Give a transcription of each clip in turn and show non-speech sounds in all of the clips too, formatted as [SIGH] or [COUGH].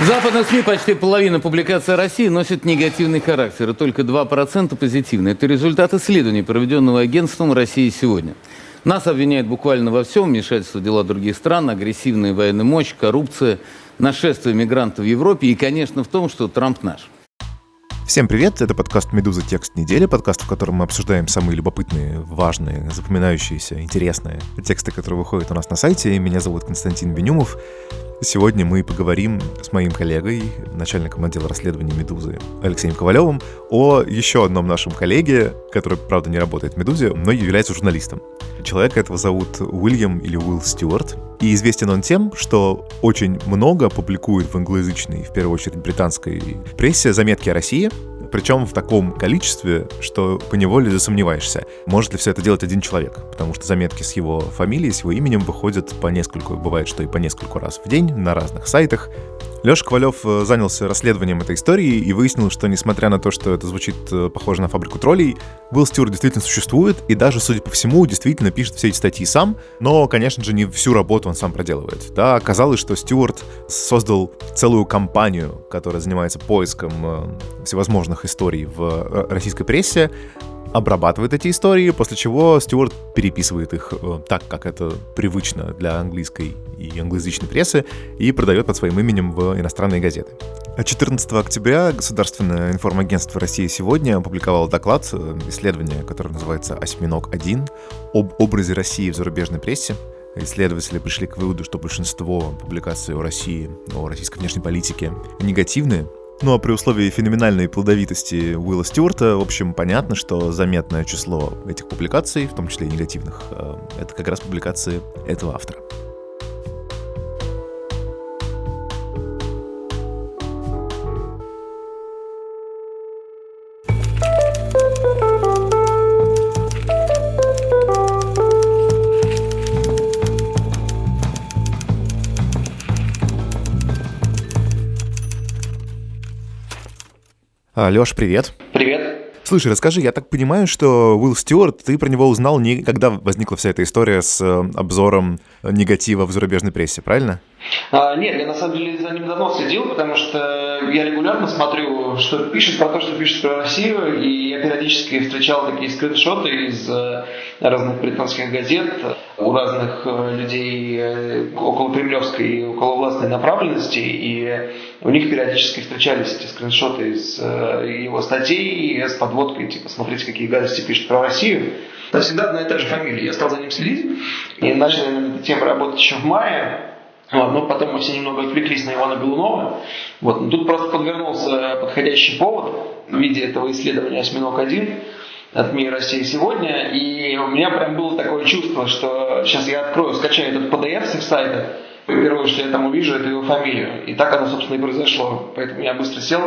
В западных СМИ почти половина публикаций России носит негативный характер, и только 2% позитивные. Это результат исследований, проведенного агентством «России сегодня». Нас обвиняют буквально во всем, вмешательство в дела других стран, агрессивная военная мощь, коррупция, нашествие мигрантов в Европе и, конечно, в том, что Трамп наш. Всем привет, это подкаст «Медуза. Текст недели», подкаст, в котором мы обсуждаем самые любопытные, важные, запоминающиеся, интересные тексты, которые выходят у нас на сайте. Меня зовут Константин Бенюмов. Сегодня мы поговорим с моим коллегой, начальником отдела расследований «Медузы» Алексеем Ковалевым о еще одном нашем коллеге, который, правда, не работает в «Медузе», но является журналистом. Человека этого зовут Уильям или Уилл Стюарт. И известен он тем, что очень много публикует в англоязычной, в первую очередь британской прессе заметки о России, причем в таком количестве, что поневоле засомневаешься, может ли все это делать один человек, потому что заметки с его фамилией, с его именем выходят по нескольку, бывает, что и по нескольку раз в день на разных сайтах, Леша Ковалев э, занялся расследованием этой истории и выяснил, что несмотря на то, что это звучит э, похоже на фабрику троллей, Уилл Стюарт действительно существует и даже, судя по всему, действительно пишет все эти статьи сам, но, конечно же, не всю работу он сам проделывает. Да, оказалось, что Стюарт создал целую компанию, которая занимается поиском э, всевозможных историй в российской прессе, обрабатывает эти истории, после чего Стюарт переписывает их э, так, как это привычно для английской и англоязычной прессы, и продает под своим именем в иностранные газеты. 14 октября Государственное информагентство России сегодня опубликовало доклад, э, исследование, которое называется «Осьминог-1» об образе России в зарубежной прессе. Исследователи пришли к выводу, что большинство публикаций о России, о российской внешней политике негативные, ну а при условии феноменальной плодовитости Уилла Стюарта, в общем, понятно, что заметное число этих публикаций, в том числе и негативных, э, это как раз публикации этого автора. Леш, привет. Привет. Слушай, расскажи, я так понимаю, что Уилл Стюарт, ты про него узнал не когда возникла вся эта история с э, обзором негатива в зарубежной прессе, правильно? А, нет, я на самом деле за ним давно следил, потому что я регулярно смотрю, что пишет про то, что пишет про Россию, и я периодически встречал такие скриншоты из э, разных британских газет у разных э, людей э, около кремлевской и около властной направленности, и у них периодически встречались эти скриншоты из его статей с подводкой, типа, смотрите, какие гадости пишет про Россию. Это всегда одна и та же фамилия. Я стал за ним следить и начал над этой темой работать еще в мае. Вот, но потом мы все немного отвлеклись на Ивана Голунова. Вот, но тут просто подвернулся подходящий повод в виде этого исследования «Осьминог-1» от МИ России сегодня. И у меня прям было такое чувство, что сейчас я открою, скачаю этот PDF с их сайта, и первое, что я там увижу, это его фамилию. И так оно, собственно, и произошло. Поэтому я быстро сел,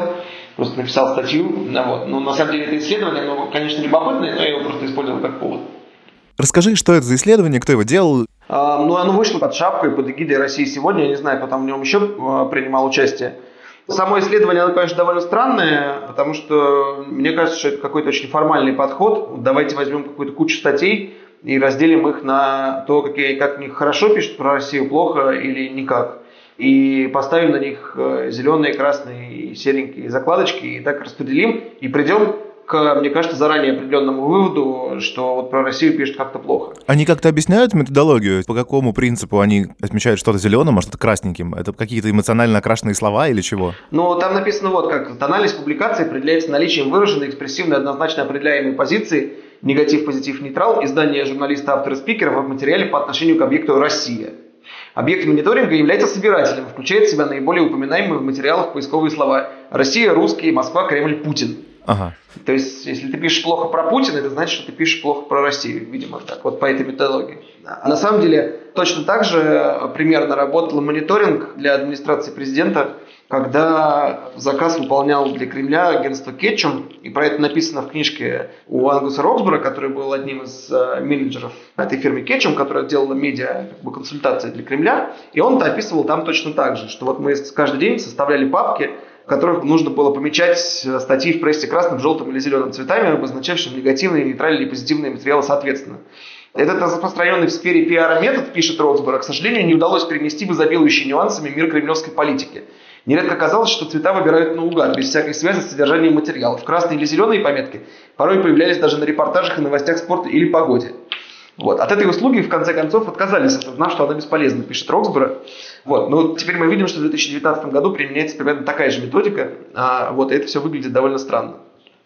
просто написал статью. Вот. Ну, на самом деле, это исследование, оно, конечно, любопытное, но я его просто использовал как повод. Расскажи, что это за исследование, кто его делал? А, ну, оно вышло под шапкой, под эгидой России сегодня. Я не знаю, кто там в нем еще а, принимал участие. Само исследование, оно, конечно, довольно странное, потому что мне кажется, что это какой-то очень формальный подход. Давайте возьмем какую-то кучу статей и разделим их на то, какие, как в них хорошо пишут про Россию, плохо или никак. И поставим на них э, зеленые, красные, серенькие закладочки, и так распределим, и придем к, мне кажется, заранее определенному выводу, что вот про Россию пишут как-то плохо. Они как-то объясняют методологию? По какому принципу они отмечают что-то зеленым, а что-то красненьким? Это какие-то эмоционально окрашенные слова или чего? Ну, там написано вот как. Тональность публикации определяется наличием выраженной, экспрессивной, однозначно определяемой позиции негатив, позитив, нейтрал, издание журналиста, автора, спикера в материале по отношению к объекту «Россия». Объект мониторинга является собирателем, включает в себя наиболее упоминаемые в материалах поисковые слова «Россия», «Русский», «Москва», «Кремль», «Путин». Ага. То есть, если ты пишешь плохо про Путина, это значит, что ты пишешь плохо про Россию, видимо, так, вот по этой методологии. А на самом деле, точно так же э, примерно работал мониторинг для администрации президента, когда заказ выполнял для Кремля агентство Кетчум, и про это написано в книжке у Ангуса Роксбора, который был одним из э, менеджеров этой фирмы Кетчум, которая делала медиа как бы, консультации для Кремля, и он это описывал там точно так же, что вот мы каждый день составляли папки, в которых нужно было помечать э, статьи в прессе красным, желтым или зеленым цветами, обозначавшим негативные, нейтральные и позитивные материалы соответственно. Этот распространенный в сфере пиара метод, пишет Роксборо, к сожалению, не удалось перенести в изобилующий нюансами мир кремлевской политики. Нередко казалось, что цвета выбирают наугад, без всякой связи с содержанием материалов. Красные или зеленые пометки порой появлялись даже на репортажах и новостях спорта или погоде. Вот. От этой услуги, в конце концов, отказались, осознав, что она бесполезна, пишет Роксборо. Вот. Вот теперь мы видим, что в 2019 году применяется примерно такая же методика, а вот это все выглядит довольно странно.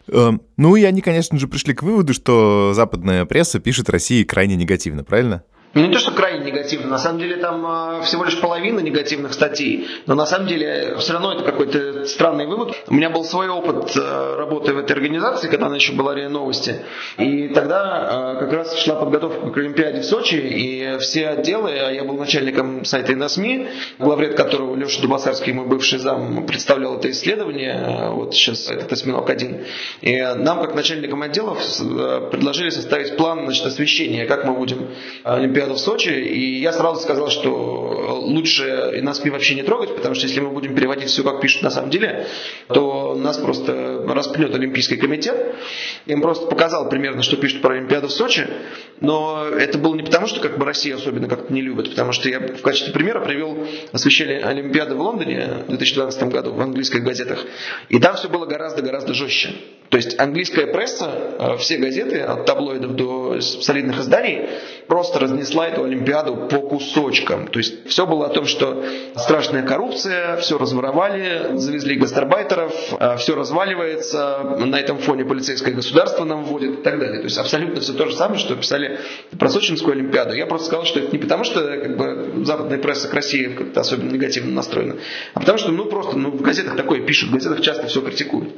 Эм, ну и они, конечно же, пришли к выводу, что западная пресса пишет России крайне негативно, правильно? Ну, не то, что крайне негативно, на самом деле там э, всего лишь половина негативных статей, но на самом деле все равно это какой-то странный вывод. У меня был свой опыт э, работы в этой организации, когда она еще была РИА Новости, и тогда э, как раз шла подготовка к Олимпиаде в Сочи, и все отделы, а я был начальником сайта ИНАСМИ, главред которого Леша Дубасарский, мой бывший зам, представлял это исследование, вот сейчас этот осьминог один, и нам, как начальникам отделов, предложили составить план значит, освещения, как мы будем Олимпиаду Олимпиаду в Сочи, и я сразу сказал, что лучше нас вообще не трогать, потому что если мы будем переводить все, как пишут на самом деле, то нас просто распнет Олимпийский комитет. Им просто показал примерно, что пишут про Олимпиаду в Сочи, но это было не потому, что как бы Россия особенно как-то не любит, потому что я в качестве примера привел освещение Олимпиады в Лондоне в 2012 году в английских газетах, и там все было гораздо-гораздо жестче. То есть английская пресса, э, все газеты, от таблоидов до солидных изданий, просто разнесла эту Олимпиаду по кусочкам. То есть все было о том, что страшная коррупция, все разворовали, завезли гастарбайтеров, э, все разваливается, на этом фоне полицейское государство нам вводит и так далее. То есть абсолютно все то же самое, что писали про Сочинскую Олимпиаду. Я просто сказал, что это не потому, что как бы, западная пресса к России как-то особенно негативно настроена, а потому что ну просто ну, в газетах такое пишут, в газетах часто все критикуют.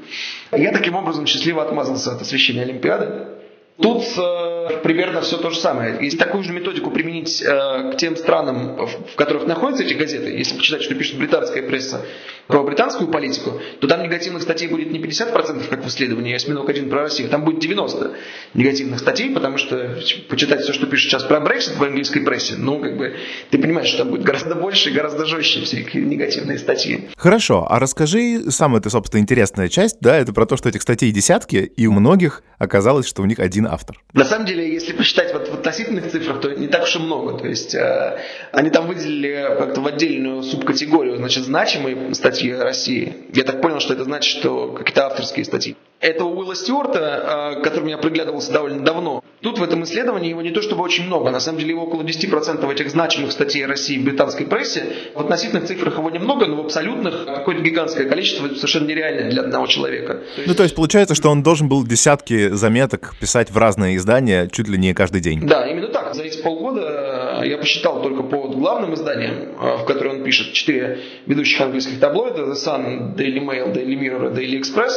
Я таким образом образом счастливо отмазался от освещения Олимпиады. Тут э, примерно все то же самое. Если такую же методику применить э, к тем странам, в, в которых находятся эти газеты, если почитать, что пишет британская пресса про британскую политику, то там негативных статей будет не 50%, как в исследовании «Осьминог один про Россию», там будет 90 негативных статей, потому что почитать все, что пишет сейчас про Брексит в английской прессе, ну, как бы, ты понимаешь, что там будет гораздо больше и гораздо жестче все эти негативные статьи. Хорошо, а расскажи, самая ты, собственно, интересная часть, да, это про то, что этих статей десятки, и у многих оказалось, что у них один автор. На самом деле, если посчитать вот в относительных цифрах, то не так уж и много. То есть э, они там выделили как-то в отдельную субкатегорию, значит, значимые статьи России. Я так понял, что это значит, что какие-то авторские статьи этого Уилла Стюарта, э, которым я приглядывался довольно давно, тут в этом исследовании его не то чтобы очень много. На самом деле его около 10% этих значимых статей России в британской прессе. В относительных цифрах его немного, но в абсолютных какое-то гигантское количество совершенно нереальное для одного человека. Ну, то есть получается, что он должен был десятки заметок писать в разные издания чуть ли не каждый день. Да, именно так. За эти полгода э, я посчитал только по главным изданиям, э, в которые он пишет, четыре ведущих английских таблоида, The Sun, Daily Mail, Daily Mirror, Daily Express,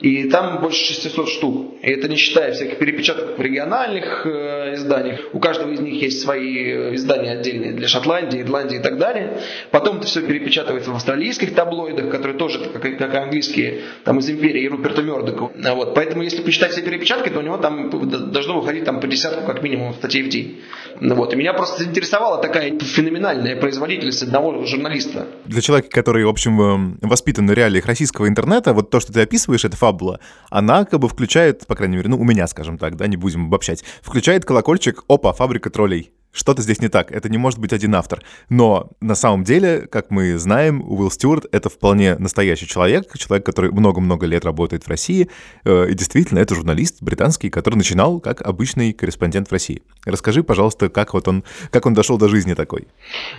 и там больше 600 штук. И это не считая всяких перепечаток в региональных э, изданиях. У каждого из них есть свои э, издания отдельные для Шотландии, Ирландии и так далее. Потом это все перепечатывается в австралийских таблоидах, которые тоже, как, как английские, там из империи и Руперта Мердока. Вот. Поэтому если посчитать все перепечатки, то у него там должно выходить там по десятку как минимум статей в день. Вот. И меня просто заинтересовала такая феноменальная производительность одного журналиста. Для человека, который, в общем, эм, воспитан на реалиях российского интернета, вот то, что ты описываешь, это фабула, она как бы включает, по крайней мере, ну, у меня, скажем так, да, не будем обобщать, включает колокольчик, опа, фабрика троллей что-то здесь не так, это не может быть один автор. Но на самом деле, как мы знаем, Уилл Стюарт — это вполне настоящий человек, человек, который много-много лет работает в России, э, и действительно, это журналист британский, который начинал как обычный корреспондент в России. Расскажи, пожалуйста, как вот он, как он дошел до жизни такой?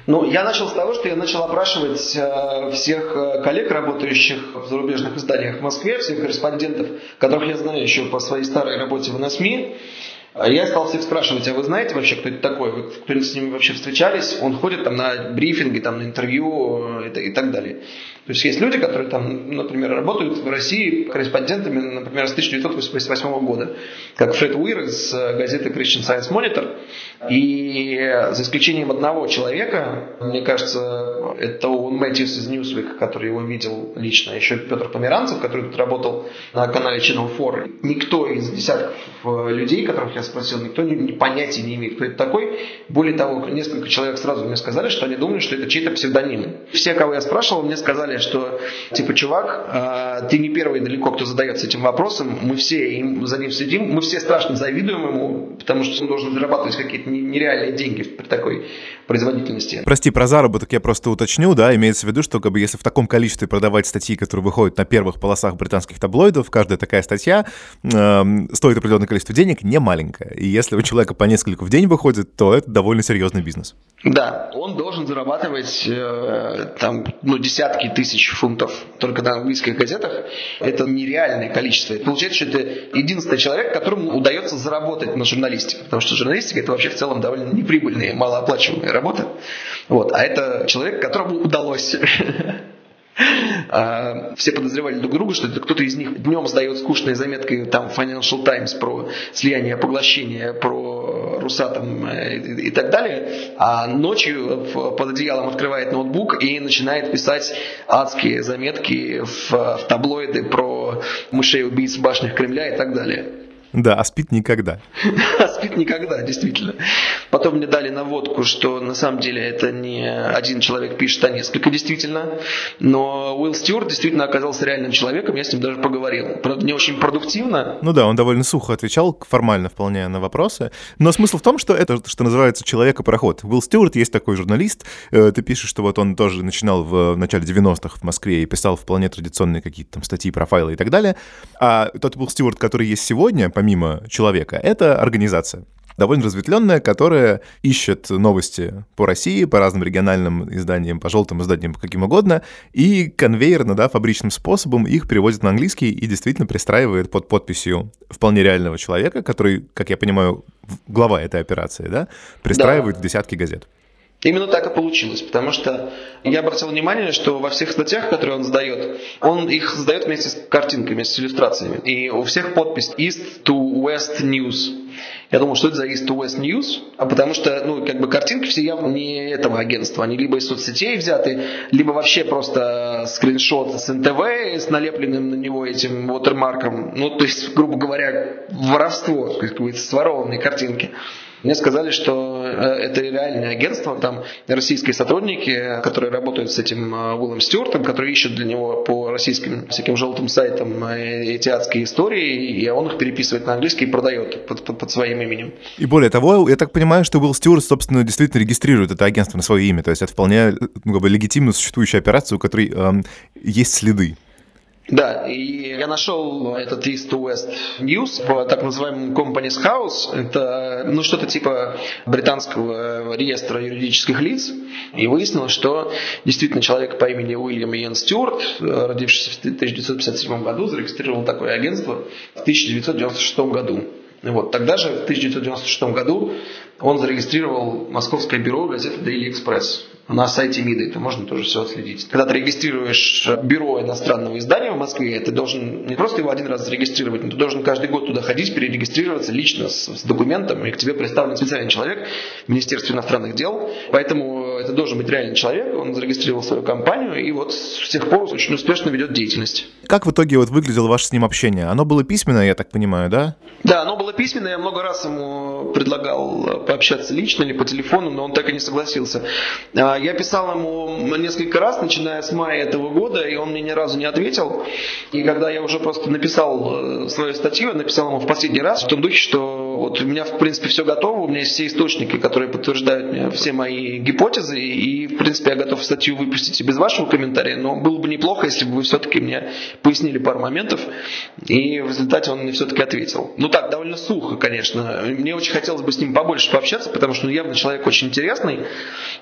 Ну, я начал с того, что я начал опрашивать э, всех э, коллег, работающих в зарубежных изданиях в Москве, всех корреспондентов, которых я знаю еще по своей старой работе в НСМИ, я стал всех спрашивать, а вы знаете вообще, кто это такой? Вы кто-нибудь с ними вообще встречались? Он ходит там на брифинги, там на интервью и, и так далее. То есть есть люди, которые там, например, работают в России корреспондентами, например, с 1988 года, как Фред Уир из э, газеты Christian Science Monitor. И за исключением одного человека, мне кажется, это он Мэтьюс из Newsweek, который его видел лично, еще Петр Померанцев, который тут работал на канале Channel 4. Никто из десятков э, людей, которых я спросил, никто не понятия не имеет, кто это такой. Более того, несколько человек сразу мне сказали, что они думали, что это чей-то псевдоним. Все, кого я спрашивал, мне сказали, что типа, чувак, э, ты не первый далеко, кто задается этим вопросом, мы все им, за ним следим, мы все страшно завидуем ему, потому что он должен зарабатывать какие-то нереальные деньги при такой производительности. Прости, про заработок я просто уточню, да, имеется в виду, что как бы если в таком количестве продавать статьи, которые выходят на первых полосах британских таблоидов, каждая такая статья э, стоит определенное количество денег, не маленькое. И если у человека по несколько в день выходит, то это довольно серьезный бизнес. Да, он должен зарабатывать э, там, ну, десятки тысяч фунтов только на английских газетах. Это нереальное количество. Получается, что это единственный человек, которому удается заработать на журналистике. Потому что журналистика это вообще в целом довольно неприбыльная, малооплачиваемая работа. Вот. А это человек, которому удалось [LAUGHS] все подозревали друг друга, что это кто-то из них днем сдает скучные заметки там Financial Times про слияние, поглощение, про Русатом э, и так далее, а ночью под одеялом открывает ноутбук и начинает писать адские заметки в, в таблоиды про мышей убийц в башнях Кремля и так далее. Да, а спит никогда. [LAUGHS] А спит никогда, действительно. Потом мне дали наводку, что на самом деле это не один человек пишет, а несколько действительно. Но Уилл Стюарт действительно оказался реальным человеком, я с ним даже поговорил. Правда, не очень продуктивно. Ну да, он довольно сухо отвечал, формально вполне на вопросы. Но смысл в том, что это, что называется, человека-пароход. Уилл Стюарт есть такой журналист. Э, ты пишешь, что вот он тоже начинал в начале 90-х в Москве и писал вполне традиционные какие-то там статьи, профайлы и так далее. А тот Уилл Стюарт, который есть сегодня, помимо человека, это организация довольно разветвленная, которая ищет новости по России, по разным региональным изданиям, по желтым изданиям, по каким угодно, и конвейерно, да, фабричным способом их переводит на английский и действительно пристраивает под подписью вполне реального человека, который, как я понимаю, глава этой операции, да, пристраивает да. в десятки газет. Именно так и получилось, потому что я обратил внимание, что во всех статьях, которые он сдает, он их сдает вместе с картинками, с иллюстрациями. И у всех подпись East to West News. Я думал, что это за East to West News, а потому что, ну, как бы картинки все явно не этого агентства. Они либо из соцсетей взяты, либо вообще просто скриншот с НТВ с налепленным на него этим watermarkом. Ну, то есть, грубо говоря, воровство, какие-то сворованные картинки. Мне сказали, что это реальное агентство, там российские сотрудники, которые работают с этим э, Уиллом Стюартом, которые ищут для него по российским всяким желтым сайтам э, эти адские истории, и он их переписывает на английский и продает под, под, под своим именем. И более того, я так понимаю, что Уилл Стюарт, собственно, действительно регистрирует это агентство на свое имя, то есть это вполне ну, как бы, легитимно существующая операция, у которой эм, есть следы. Да, и я нашел этот East West News в так называемом Companies House. Это ну, что-то типа британского реестра юридических лиц. И выяснилось, что действительно человек по имени Уильям Йен Стюарт, родившийся в 1957 году, зарегистрировал такое агентство в 1996 году. Вот. Тогда же, в 1996 году, он зарегистрировал московское бюро газеты Daily Express на сайте МИДа, это можно тоже все отследить. Когда ты регистрируешь бюро иностранного издания в Москве, ты должен не просто его один раз зарегистрировать, но ты должен каждый год туда ходить, перерегистрироваться лично с, с документом, и к тебе представлен специальный человек в Министерстве иностранных дел. Поэтому это должен быть реальный человек, он зарегистрировал свою компанию, и вот с тех пор очень успешно ведет деятельность. Как в итоге вот выглядело ваше с ним общение? Оно было письменное, я так понимаю, да? Да, оно было письменное, я много раз ему предлагал пообщаться лично или по телефону, но он так и не согласился. А, я писал ему несколько раз, начиная с мая этого года, и он мне ни разу не ответил. И когда я уже просто написал э, свою статью, написал ему в последний раз в том духе, что вот у меня, в принципе, все готово, у меня есть все источники, которые подтверждают мне все мои гипотезы, и, в принципе, я готов статью выпустить и без вашего комментария, но было бы неплохо, если бы вы все-таки мне пояснили пару моментов, и в результате он мне все-таки ответил. Ну так, довольно сухо, конечно. Мне очень хотелось бы с ним побольше пообщаться, потому что ну, явно человек очень интересный.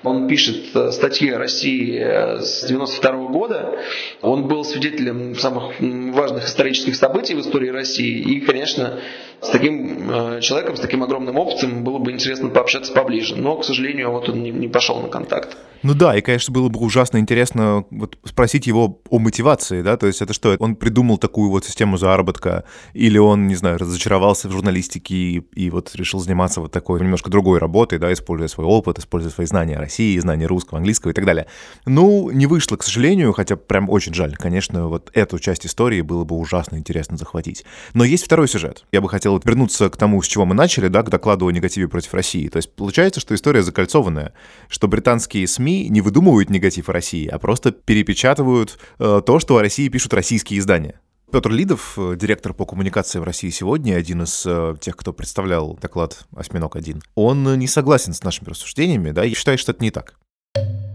Он пишет э, статьи о России э, с 92 -го года. Он был свидетелем самых важных исторических событий в истории России, и, конечно, с таким э, человеком, с таким огромным опытом было бы интересно пообщаться поближе. Но, к сожалению, вот он не, не пошел на контакт. Ну да, и, конечно, было бы ужасно интересно вот спросить его о мотивации, да, то есть это что, он придумал такую вот систему заработка, или он, не знаю, разочаровался в журналистике и, и вот решил заниматься вот такой немножко другой работой, да, используя свой опыт, используя свои знания России, знания русского, английского и так далее. Ну, не вышло, к сожалению, хотя прям очень жаль. Конечно, вот эту часть истории было бы ужасно интересно захватить. Но есть второй сюжет. Я бы хотел вернуться к тому, с чего мы начали, да, к докладу о негативе против России. То есть получается, что история закольцованная, что британские СМИ не выдумывают негатив о России, а просто перепечатывают э, то, что о России пишут российские издания. Петр Лидов, э, директор по коммуникации в России сегодня, один из э, тех, кто представлял доклад «Осьминог-1», он не согласен с нашими рассуждениями, да, и считает, что это не так.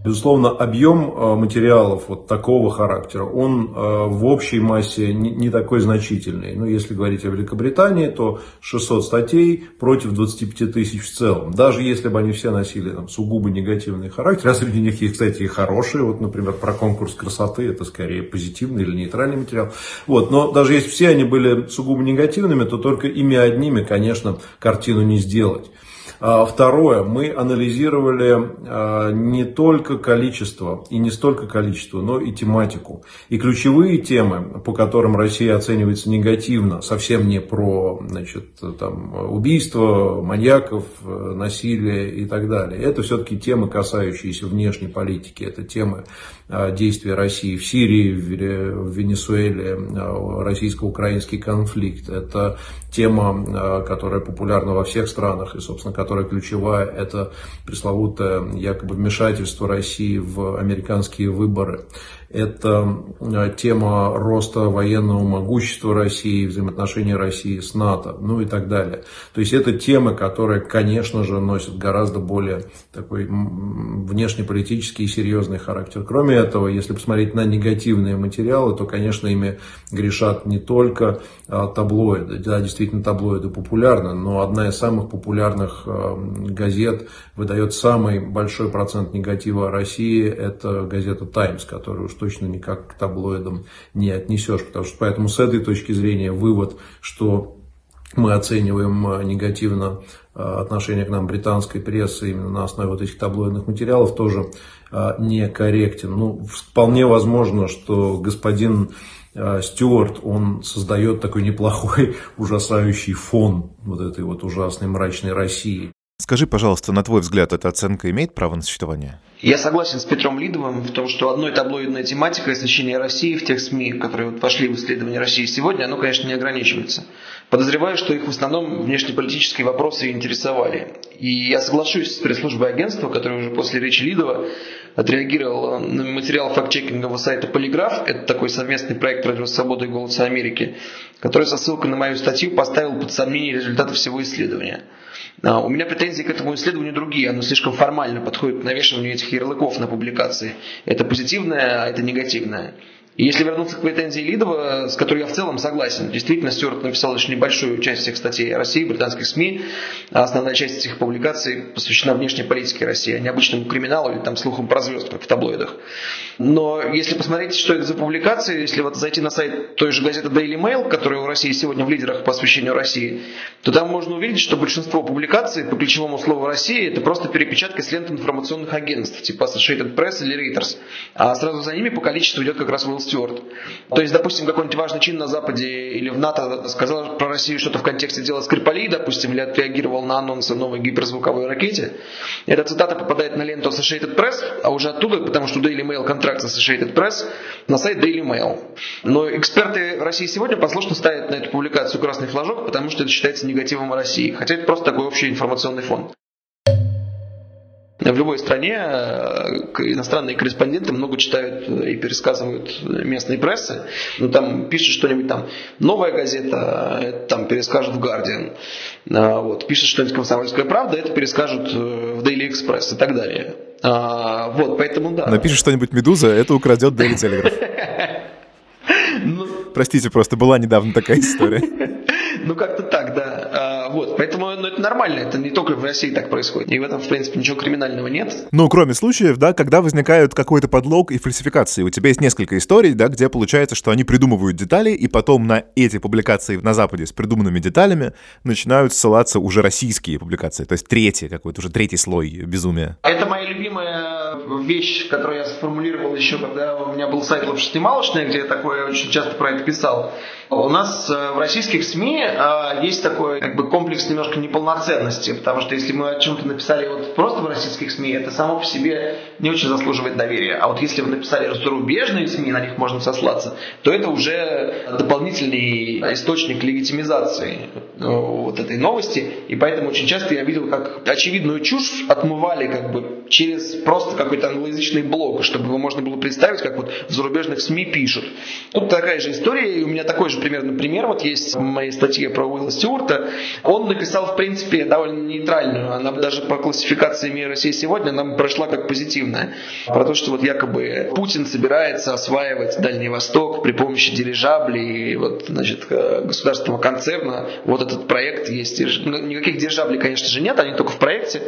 Безусловно, объем э, материалов вот такого характера, он э, в общей массе не такой значительный. Ну, если говорить о Великобритании, то 600 статей против 25 тысяч в целом. Даже если бы они все носили там, сугубо негативный характер, а среди них есть, кстати, и хорошие, вот, например, про конкурс красоты, это скорее позитивный или нейтральный материал. Вот, но даже если все они были сугубо негативными, то только ими одними, конечно, картину не сделать. А, второе, мы анализировали а, не только количество и не столько количество, но и тематику. И ключевые темы, по которым Россия оценивается негативно, совсем не про значит, там, убийство, маньяков, насилие и так далее. Это все-таки темы, касающиеся внешней политики. Это темы а, действия России в Сирии, в Венесуэле, российско-украинский конфликт. Это тема, которая популярна во всех странах и, собственно, которая ключевая, это пресловутое якобы вмешательство России в американские выборы это э, тема роста военного могущества России, взаимоотношения России с НАТО, ну и так далее. То есть это темы, которые, конечно же, носят гораздо более такой внешнеполитический и серьезный характер. Кроме этого, если посмотреть на негативные материалы, то, конечно, ими грешат не только а, таблоиды. Да, действительно, таблоиды популярны, но одна из самых популярных э, газет выдает самый большой процент негатива России, это газета «Таймс», которая уж точно никак к таблоидам не отнесешь. Потому что поэтому с этой точки зрения вывод, что мы оцениваем э, негативно э, отношение к нам британской прессы именно на основе вот этих таблоидных материалов тоже э, некорректен. Ну, вполне возможно, что господин Стюарт, он создает такой неплохой, [LAUGHS] ужасающий фон вот этой вот ужасной мрачной России. Скажи, пожалуйста, на твой взгляд, эта оценка имеет право на существование? Я согласен с Петром Лидовым в том, что одной таблоидная тематика и освещение России в тех СМИ, которые вот вошли в исследование России сегодня, оно, конечно, не ограничивается. Подозреваю, что их в основном внешнеполитические вопросы интересовали. И я соглашусь с пресс-службой агентства, которая уже после речи Лидова отреагировала на материал факт-чекингового сайта «Полиграф». Это такой совместный проект «Радио Свободы и Голоса Америки», который со ссылкой на мою статью поставил под сомнение результаты всего исследования. А, у меня претензии к этому исследованию другие. Оно слишком формально подходит к навешиванию этих ярлыков на публикации. Это позитивное, а это негативное. И если вернуться к претензии Лидова, с которой я в целом согласен, действительно, Стюарт написал лишь небольшую часть всех статей о России, британских СМИ, а основная часть этих публикаций посвящена внешней политике России, а не обычному криминалу или там слухам про звезд, как в таблоидах. Но если посмотреть, что это за публикации, если вот зайти на сайт той же газеты Daily Mail, которая у России сегодня в лидерах по освещению России, то там можно увидеть, что большинство публикаций по ключевому слову России это просто перепечатка с лент информационных агентств, типа Associated Press или Reuters. А сразу за ними по количеству идет как раз Will Стюарт. То есть, допустим, какой-нибудь важный чин на Западе или в НАТО сказал про Россию что-то в контексте дела Скрипалей, допустим, или отреагировал на анонсы новой гиперзвуковой ракете. Эта цитата попадает на ленту Associated Press, а уже оттуда, потому что Daily Mail контракт с Associated Press, на сайт Daily Mail. Но эксперты России сегодня послушно ставят на эту публикацию красный флажок, потому что это считается негативом России. Хотя это просто такой общий информационный фон. В любой стране э, иностранные корреспонденты много читают и пересказывают местные прессы. Ну, там пишет что-нибудь там «Новая газета», это там перескажут в «Гардиан». А, вот, пишет что-нибудь «Комсомольская правда», это перескажут э, в «Дейли Экспресс» и так далее. А, вот, поэтому да. Напишет что-нибудь «Медуза», это украдет «Дейли Телеграф». [LAUGHS] Ну. Простите, просто была недавно такая история. [LAUGHS] Ну, как-то так, да. А, вот, поэтому ну, это нормально, это не только в России так происходит. И в этом, в принципе, ничего криминального нет. Ну, кроме случаев, да, когда возникают какой-то подлог и фальсификации. У тебя есть несколько историй, да, где получается, что они придумывают детали, и потом на эти публикации на Западе с придуманными деталями начинают ссылаться уже российские публикации. То есть третий какой-то, уже третий слой безумия. Это моя любимая вещь, которую я сформулировал еще, когда у меня был сайт «Лапшестималочная», где я такое очень часто про это писал. У нас э, в российских СМИ э, есть такой как бы комплекс немножко неполноценности, потому что если мы о чем-то написали вот просто в российских СМИ, это само по себе не очень заслуживает доверия. А вот если вы написали зарубежные СМИ, на них можно сослаться, то это уже дополнительный источник легитимизации э, вот этой новости. И поэтому очень часто я видел, как очевидную чушь отмывали как бы через просто какой-то англоязычный блог, чтобы можно было представить, как вот в зарубежных СМИ пишут. Тут такая же история, и у меня такой же примерно пример вот есть в моей статье про Уилла Стюарта. Он написал, в принципе, довольно нейтральную. Она даже по классификации мира России сегодня нам прошла как позитивная. Про то, что вот якобы Путин собирается осваивать Дальний Восток при помощи дирижаблей, вот, значит, э, государственного концерна. Вот этот проект есть. Ну, никаких дирижаблей, конечно же, нет, они только в проекте.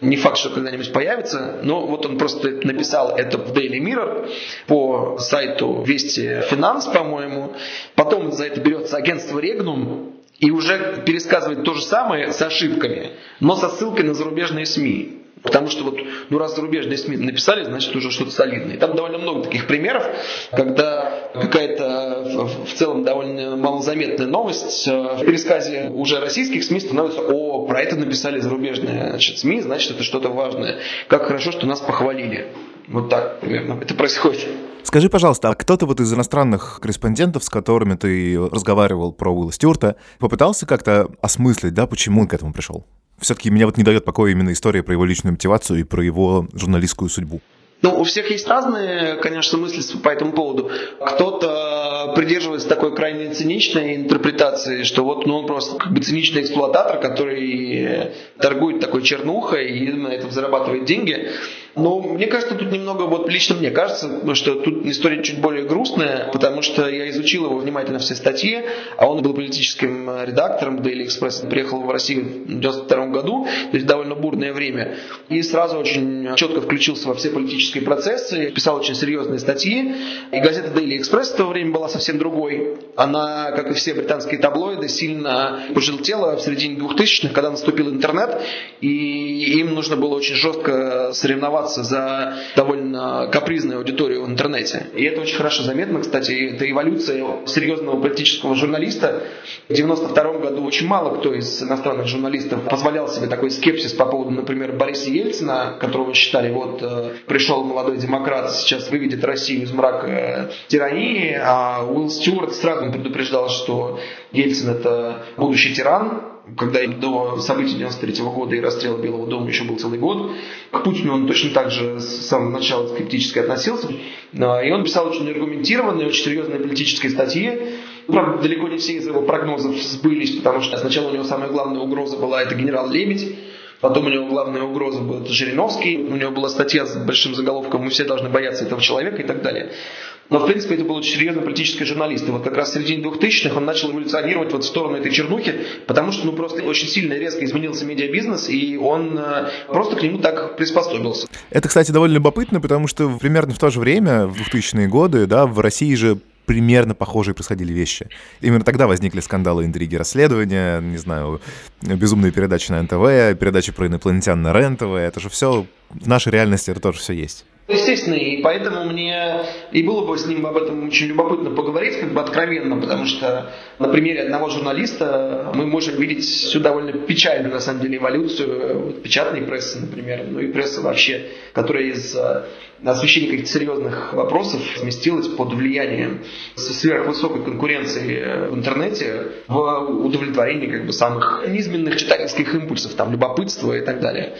Не факт, что когда-нибудь появится. Но вот он просто написал это в Daily Mirror по сайту Вести Финанс, по-моему. Потом за это берется агентство Регнум и уже пересказывает то же самое с ошибками, но со ссылкой на зарубежные СМИ. Потому что вот, ну раз зарубежные СМИ написали, значит уже что-то солидное. там довольно много таких примеров, когда какая-то в целом довольно малозаметная новость э, в пересказе уже российских СМИ становится, о, про это написали зарубежные значит, СМИ, значит это что-то важное. Как хорошо, что нас похвалили. Вот так примерно это происходит. Скажи, пожалуйста, а кто-то вот из иностранных корреспондентов, с которыми ты разговаривал про Уилла Стюарта, попытался как-то осмыслить, да, почему он к этому пришел? Все-таки меня вот не дает покоя именно история про его личную мотивацию и про его журналистскую судьбу. Ну, у всех есть разные, конечно, мысли по этому поводу. Кто-то придерживается такой крайне циничной интерпретации, что вот ну, он просто как бы циничный эксплуататор, который торгует такой чернухой и на этом зарабатывает деньги. Но мне кажется, тут немного, вот лично мне кажется, что тут история чуть более грустная, потому что я изучил его внимательно все статьи, а он был политическим редактором Daily Express, приехал в Россию в 92 году, то есть довольно бурное время, и сразу очень четко включился во все политические процессы, писал очень серьезные статьи, и газета Daily Express в то время была совсем другой. Она, как и все британские таблоиды, сильно пожелтела в середине 2000-х, когда наступил интернет, и им нужно было очень жестко соревноваться соревноваться за довольно капризную аудиторию в интернете. И это очень хорошо заметно, кстати, это эволюция серьезного политического журналиста. В 92 году очень мало кто из иностранных журналистов позволял себе такой скепсис по поводу, например, Бориса Ельцина, которого считали, вот э, пришел молодой демократ, сейчас выведет Россию из мрака э, тирании, а Уилл Стюарт сразу предупреждал, что Ельцин это будущий тиран, когда до событий 93 года и расстрела Белого дома еще был целый год. К Путину он точно так же с самого начала скептически относился. И он писал очень аргументированные, очень серьезные политические статьи. Правда, далеко не все из его прогнозов сбылись, потому что сначала у него самая главная угроза была это генерал Лебедь, Потом у него главная угроза была это Жириновский, у него была статья с большим заголовком «Мы все должны бояться этого человека» и так далее. Но, в принципе, это был очень серьезный политический журналист. И вот как раз в середине 2000-х он начал эволюционировать вот в сторону этой чернухи, потому что, ну, просто очень сильно и резко изменился медиабизнес, и он э, просто к нему так приспособился. Это, кстати, довольно любопытно, потому что примерно в то же время, в 2000-е годы, да, в России же примерно похожие происходили вещи. Именно тогда возникли скандалы, интриги, расследования, не знаю, безумные передачи на НТВ, передачи про инопланетян на РЕН-ТВ. Это же все в нашей реальности, это тоже все есть. Естественно, и поэтому мне и было бы с ним об этом очень любопытно поговорить, как бы откровенно, потому что на примере одного журналиста мы можем видеть всю довольно печальную, на самом деле, эволюцию вот, печатной прессы, например, ну и прессы вообще, которая из э, освещения каких-то серьезных вопросов сместилась под влиянием сверхвысокой конкуренции в интернете в удовлетворении как бы самых низменных читательских импульсов, там, любопытства и так далее.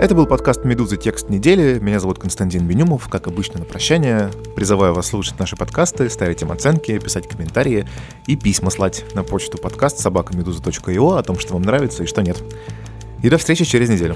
Это был подкаст «Медузы. Текст недели». Меня зовут Константин Бенюмов. Как обычно, на прощание. Призываю вас слушать наши подкасты, ставить им оценки, писать комментарии и письма слать на почту подкаст собакамедуза.io о том, что вам нравится и что нет. И до встречи через неделю.